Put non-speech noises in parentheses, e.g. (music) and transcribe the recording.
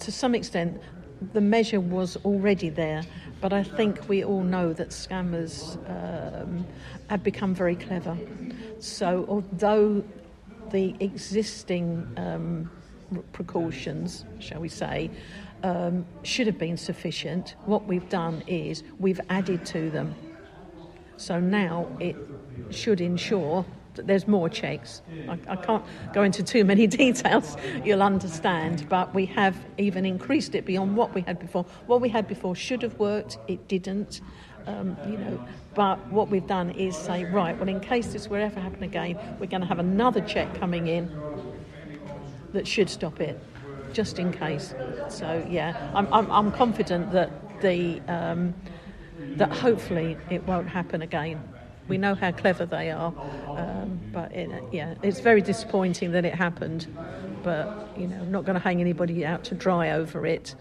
to some extent, the measure was already there, but I think we all know that scammers um, have become very clever. So, although the existing um, precautions, shall we say, um, should have been sufficient, what we've done is we've added to them. So now it should ensure there's more checks. I, I, can't go into too many (laughs) details, you'll understand, but we have even increased it beyond what we had before. What we had before should have worked, it didn't. Um, you know, but what we've done is say, right, well, in case this were ever happen again, we're going to have another check coming in that should stop it, just in case. So yeah, I'm, I'm, I'm confident that the um, that hopefully it won't happen again. We know how clever they are, um, but it, yeah, it's very disappointing that it happened. But you know, I'm not going to hang anybody out to dry over it.